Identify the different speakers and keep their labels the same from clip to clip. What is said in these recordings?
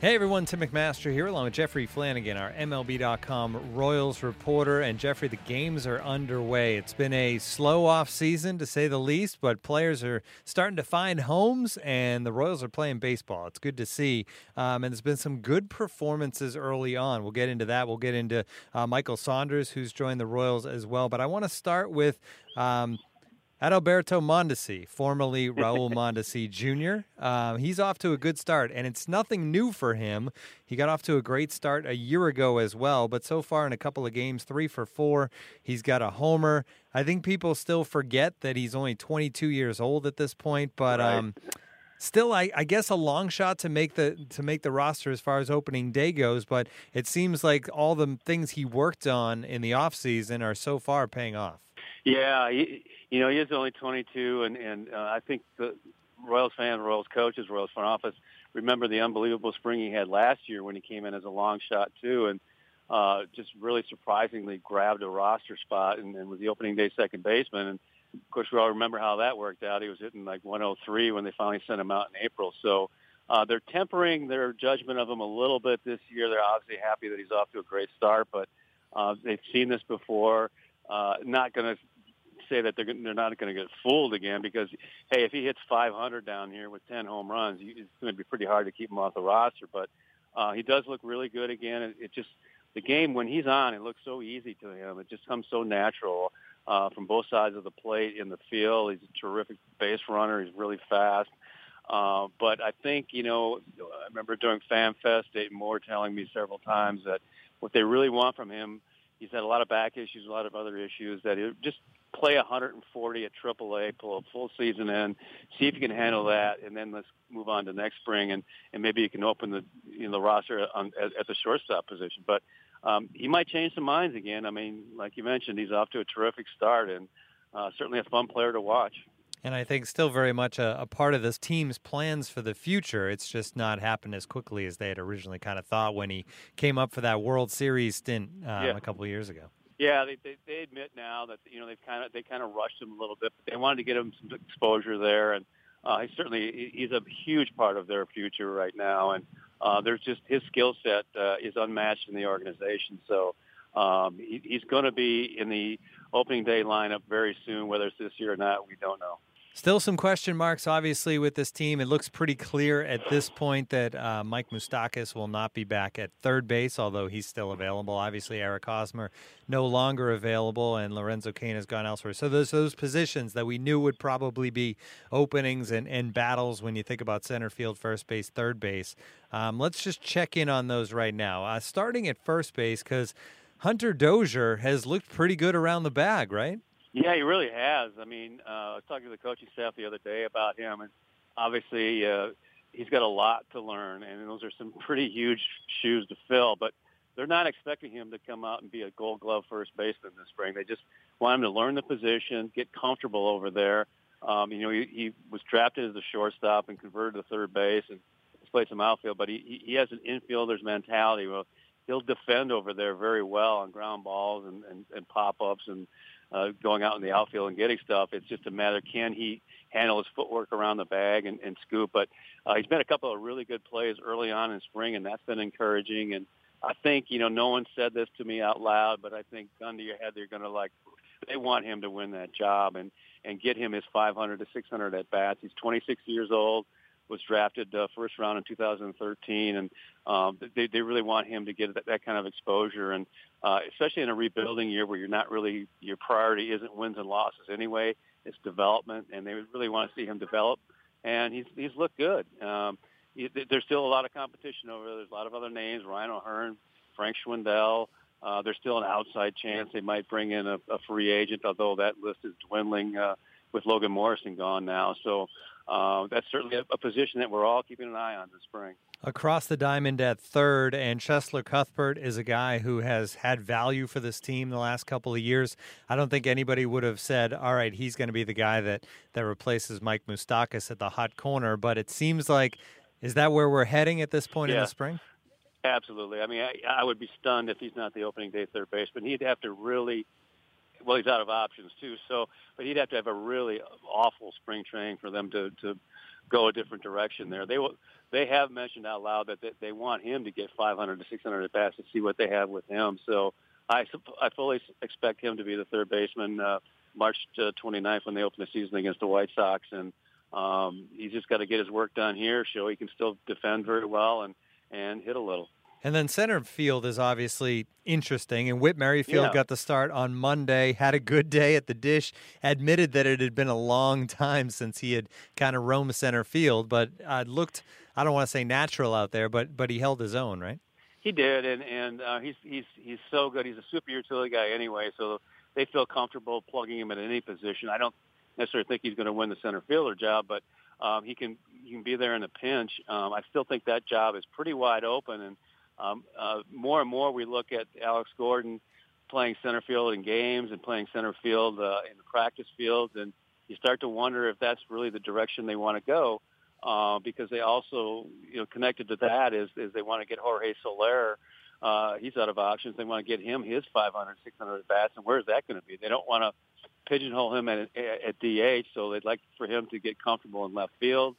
Speaker 1: Hey everyone, Tim McMaster here, along with Jeffrey Flanagan, our MLB.com Royals reporter. And Jeffrey, the games are underway. It's been a slow off season to say the least, but players are starting to find homes, and the Royals are playing baseball. It's good to see. Um, and there's been some good performances early on. We'll get into that. We'll get into uh, Michael Saunders, who's joined the Royals as well. But I want to start with um, Adalberto Mondesi, formerly Raul Mondesi Jr., um, he's off to a good start, and it's nothing new for him. He got off to a great start a year ago as well, but so far in a couple of games, three for four. He's got a homer. I think people still forget that he's only 22 years old at this point, but right. um, still, I, I, guess a long shot to make the to make the roster as far as opening day goes. But it seems like all the things he worked on in the offseason are so far paying off.
Speaker 2: Yeah. He- you know, he is only 22, and and uh, I think the Royals fans, Royals coaches, Royals front office remember the unbelievable spring he had last year when he came in as a long shot too, and uh, just really surprisingly grabbed a roster spot and, and was the opening day second baseman. And of course, we all remember how that worked out. He was hitting like 103 when they finally sent him out in April. So uh, they're tempering their judgment of him a little bit this year. They're obviously happy that he's off to a great start, but uh, they've seen this before. Uh, not going to say that they're they're not going to get fooled again because hey, if he hits 500 down here with 10 home runs, it's going to be pretty hard to keep him off the roster. But uh, he does look really good again. It, it just the game when he's on, it looks so easy to him. It just comes so natural uh, from both sides of the plate in the field. He's a terrific base runner. He's really fast. Uh, but I think, you know, I remember during Fan Fest, Dayton Moore telling me several times that what they really want from him, he's had a lot of back issues, a lot of other issues, that it just play 140 at AAA, pull a full season in, see if you can handle that, and then let's move on to next spring, and and maybe you can open the you know the roster on, at, at the shortstop position. But um, he might change some minds again. I mean, like you mentioned, he's off to a terrific start, and uh, certainly a fun player to watch.
Speaker 1: And I think still very much a, a, part of this team's plans for the future. It's just not happened as quickly as they had originally kind of thought when he came up for that World Series stint um, yeah. a couple of years ago.
Speaker 2: Yeah, they, they they admit now that you know they've kind of they kind of rushed him a little bit, but they wanted to get him some exposure there, and uh, he certainly he's a huge part of their future right now, and uh, there's just his skill set uh, is unmatched in the organization, so um, he, he's going to be in the opening day lineup very soon. Whether it's this year or not, we don't know.
Speaker 1: Still some question marks, obviously, with this team. It looks pretty clear at this point that uh, Mike Moustakas will not be back at third base, although he's still available. Obviously, Eric Hosmer no longer available, and Lorenzo Cain has gone elsewhere. So those those positions that we knew would probably be openings and, and battles when you think about center field, first base, third base. Um, let's just check in on those right now. Uh, starting at first base, because Hunter Dozier has looked pretty good around the bag, right?
Speaker 2: Yeah, he really has. I mean, uh, I was talking to the coaching staff the other day about him, and obviously uh, he's got a lot to learn, and those are some pretty huge shoes to fill. But they're not expecting him to come out and be a Gold Glove first baseman this spring. They just want him to learn the position, get comfortable over there. Um, you know, he, he was drafted as a shortstop and converted to third base and played some outfield, but he he has an infielder's mentality. Well, he'll defend over there very well on ground balls and and, and pop ups and uh, going out in the outfield and getting stuff. It's just a matter can he handle his footwork around the bag and, and scoop. But uh, he's made a couple of really good plays early on in spring, and that's been encouraging. And I think you know no one said this to me out loud, but I think to your head, they're going to like they want him to win that job and and get him his 500 to 600 at bats. He's 26 years old was drafted uh, first round in 2013, and um, they they really want him to get that, that kind of exposure, and uh, especially in a rebuilding year where you're not really your priority isn't wins and losses anyway, it's development, and they really want to see him develop, and he's he's looked good. Um, there's still a lot of competition over there. There's a lot of other names: Ryan O'Hearn, Frank Schwindel. Uh, there's still an outside chance they might bring in a, a free agent, although that list is dwindling uh, with Logan Morrison gone now. So uh, that's certainly a, a position that we're all keeping an eye on this spring.
Speaker 1: Across the diamond at third, and Cheslor Cuthbert is a guy who has had value for this team the last couple of years. I don't think anybody would have said, "All right, he's going to be the guy that that replaces Mike Moustakas at the hot corner." But it seems like is that where we're heading at this point
Speaker 2: yeah.
Speaker 1: in the spring?
Speaker 2: Absolutely. I mean, I, I would be stunned if he's not the opening day third baseman. He'd have to really, well, he's out of options too. So, but he'd have to have a really awful spring training for them to to go a different direction there. They will. They have mentioned out loud that they, they want him to get 500 to 600 at bats to see what they have with him. So, I I fully expect him to be the third baseman uh, March uh, 29th when they open the season against the White Sox, and um, he's just got to get his work done here, show he can still defend very well and and hit a little.
Speaker 1: And then center field is obviously interesting. And Whit Merrifield
Speaker 2: yeah.
Speaker 1: got the start on Monday, had a good day at the dish, admitted that it had been a long time since he had kind of roamed center field, but uh, looked, I don't want to say natural out there, but but he held his own, right?
Speaker 2: He did, and and uh, he's he's he's so good. He's a super utility guy anyway, so they feel comfortable plugging him in any position. I don't necessarily think he's going to win the center fielder job, but um, he can he can be there in a pinch. Um, I still think that job is pretty wide open, and um, uh, more and more we look at Alex Gordon playing center field in games and playing center field uh, in the practice fields, and you start to wonder if that's really the direction they want to go. Uh, because they also, you know, connected to that is, is they want to get Jorge Soler. Uh, he's out of options. They want to get him his 500, 600 bats, and where is that going to be? They don't want to pigeonhole him at, at DH, so they'd like for him to get comfortable in left field.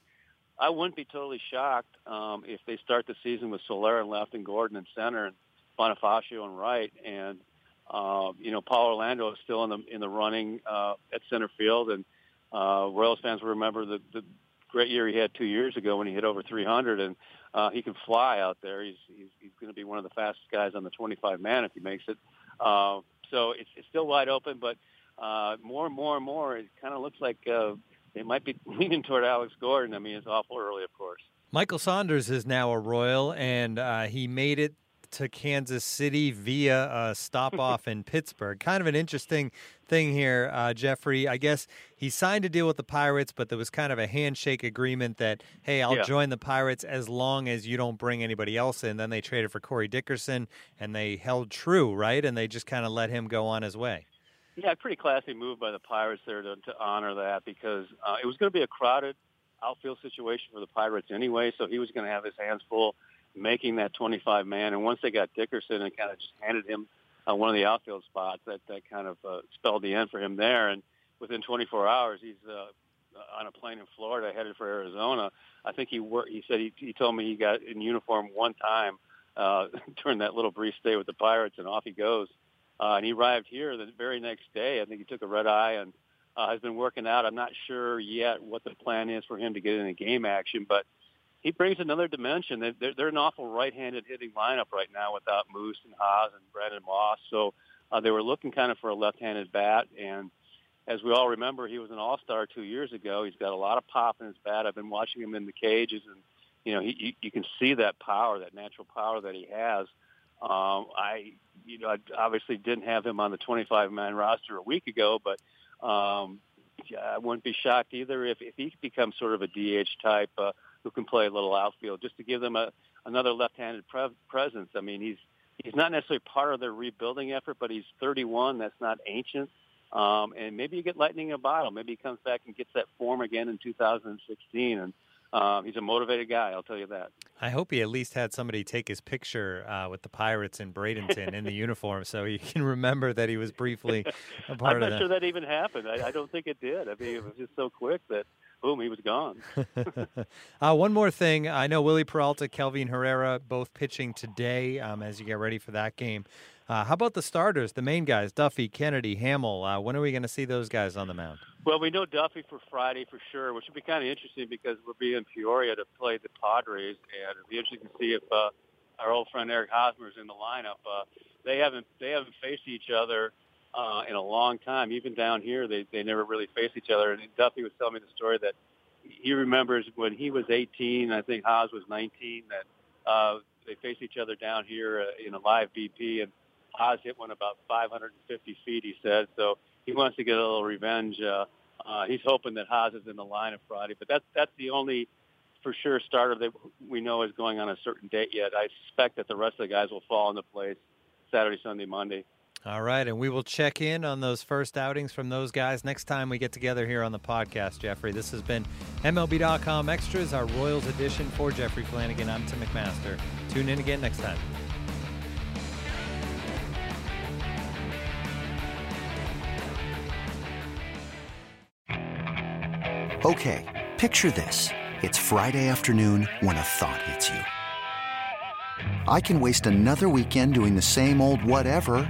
Speaker 2: I wouldn't be totally shocked um, if they start the season with Soler in left and Gordon in center and Bonifacio and right, and uh, you know Paulo Orlando is still in the in the running uh, at center field, and uh, Royals fans will remember the, the great year he had two years ago when he hit over 300, and uh, he can fly out there. He's he's, he's going to be one of the fastest guys on the 25 man if he makes it. Uh, so it's, it's still wide open, but uh, more and more and more, it kind of looks like uh, they might be leaning toward Alex Gordon. I mean, it's awful early, of course.
Speaker 1: Michael Saunders is now a Royal, and uh, he made it to Kansas City via a stop off in Pittsburgh. Kind of an interesting thing here, uh, Jeffrey. I guess he signed a deal with the Pirates, but there was kind of a handshake agreement that, hey, I'll
Speaker 2: yeah.
Speaker 1: join the Pirates as long as you don't bring anybody else in. Then they traded for Corey Dickerson, and they held true, right? And they just kind of let him go on his way.
Speaker 2: Yeah, pretty classy move by the Pirates there to, to honor that because uh, it was going to be a crowded outfield situation for the Pirates anyway, so he was going to have his hands full making that 25 man. And once they got Dickerson and kind of just handed him uh, one of the outfield spots, that that kind of uh, spelled the end for him there. And within 24 hours, he's uh, on a plane in Florida headed for Arizona. I think he worked. He said he, he told me he got in uniform one time uh, during that little brief stay with the Pirates, and off he goes. Uh, and he arrived here the very next day. I think he took a red eye and uh, has been working out. I'm not sure yet what the plan is for him to get into game action, but he brings another dimension. They're, they're an awful right-handed hitting lineup right now without Moose and Hos and Brandon Moss. So uh, they were looking kind of for a left-handed bat. And as we all remember, he was an all-star two years ago. He's got a lot of pop in his bat. I've been watching him in the cages, and you know he, you, you can see that power, that natural power that he has. Um, I, you know, I obviously didn't have him on the 25-man roster a week ago, but um, I wouldn't be shocked either if, if he becomes sort of a DH type uh, who can play a little outfield, just to give them a another left-handed pre- presence. I mean, he's he's not necessarily part of their rebuilding effort, but he's 31. That's not ancient. Um, and maybe you get lightning in a bottle. Maybe he comes back and gets that form again in 2016. And um, he's a motivated guy, I'll tell you that.
Speaker 1: I hope he at least had somebody take his picture uh, with the Pirates in Bradenton in the uniform, so he can remember that he was briefly a part of that.
Speaker 2: I'm not sure that even happened. I, I don't think it did. I mean, it was just so quick that boom, he was gone.
Speaker 1: uh, one more thing. I know Wily Peralta, Kelvin Herrera, both pitching today um, as you get ready for that game. Uh, how about the starters, the main guys, Duffy, Kennedy, Hammel? Uh, when are we going to see those guys on the mound?
Speaker 2: Well, we know Duffy for Friday for sure, which would be kind of interesting because we'll be in Peoria to play the Padres, and it'll be interesting to see if uh, our old friend Eric Hosmer is in the lineup. Uh, they haven't they haven't faced each other uh, in a long time. Even down here, they they never really faced each other. And Duffy was telling me the story that he remembers when he was 18, I think Hos was 19, that uh, they faced each other down here uh, in a live BP, and Hos hit one about 550 feet, he said. So he wants to get a little revenge. Uh, uh, he's hoping that Hos is in the lineup Friday, but that's that's the only for sure starter that we know is going on a certain date yet. I suspect that the rest of the guys will fall into place Saturday, Sunday, Monday.
Speaker 1: All right, and we will check in on those first outings from those guys next time we get together here on the podcast, Jeffrey. This has been MLB.com Extras, our Royals edition for Jeffrey Flanagan. I'm Tim McMaster. Tune in again next time.
Speaker 3: Okay, picture this. It's Friday afternoon when a thought hits you. I can waste another weekend doing the same old whatever,